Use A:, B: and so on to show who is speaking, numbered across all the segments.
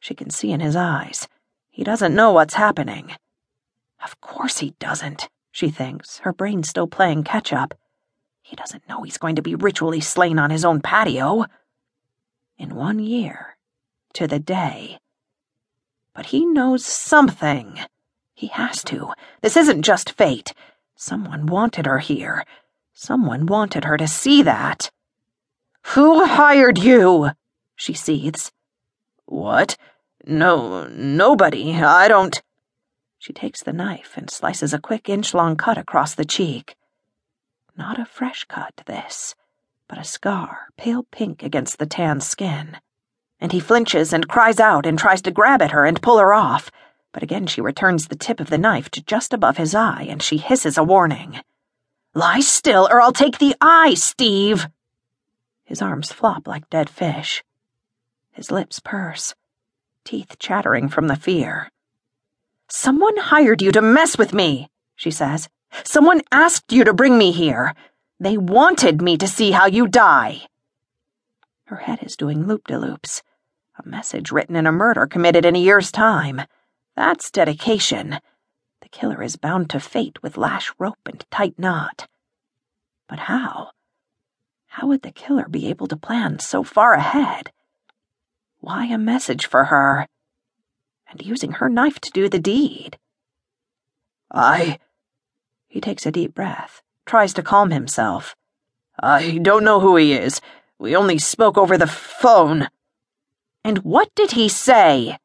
A: She can see in his eyes. He doesn't know what's happening. Of course he doesn't, she thinks, her brain still playing catch up. He doesn't know he's going to be ritually slain on his own patio. In one year, to the day. But he knows something. He has to. This isn't just fate. Someone wanted her here. Someone wanted her to see that. Who hired you? she seethes.
B: What? No, nobody. I don't.
A: She takes the knife and slices a quick inch long cut across the cheek. Not a fresh cut, this, but a scar, pale pink against the tan skin. And he flinches and cries out and tries to grab at her and pull her off, but again she returns the tip of the knife to just above his eye and she hisses a warning. Lie still or I'll take the eye, Steve! His arms flop like dead fish. His lips purse, teeth chattering from the fear. Someone hired you to mess with me, she says. Someone asked you to bring me here. They wanted me to see how you die. Her head is doing loop de loops. A message written in a murder committed in a year's time. That's dedication. The killer is bound to fate with lash rope and tight knot. But how? How would the killer be able to plan so far ahead? Why a message for her? And using her knife to do the deed?
B: I.
A: He takes a deep breath, tries to calm himself.
B: I don't know who he is. We only spoke over the phone.
A: And what did he say?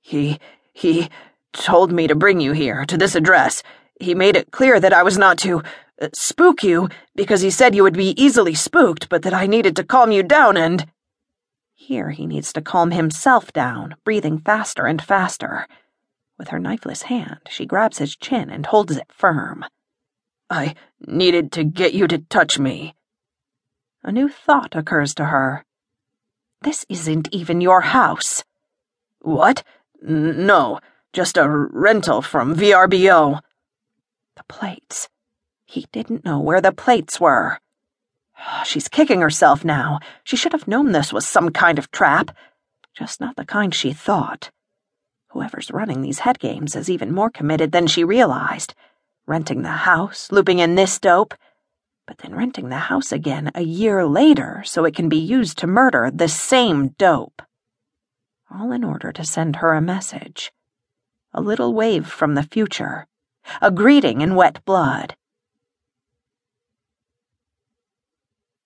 B: He. he told me to bring you here, to this address. He made it clear that I was not to uh, spook you, because he said you would be easily spooked, but that I needed to calm you down and.
A: Here he needs to calm himself down, breathing faster and faster. With her knifeless hand, she grabs his chin and holds it firm.
B: I needed to get you to touch me.
A: A new thought occurs to her. This isn't even your house.
B: What? N no, just a rental from VRBO.
A: The plates. He didn't know where the plates were. She's kicking herself now. She should have known this was some kind of trap. Just not the kind she thought. Whoever's running these head games is even more committed than she realized. Renting the house, looping in this dope, but then renting the house again a year later so it can be used to murder the same dope. All in order to send her a message. A little wave from the future. A greeting in wet blood.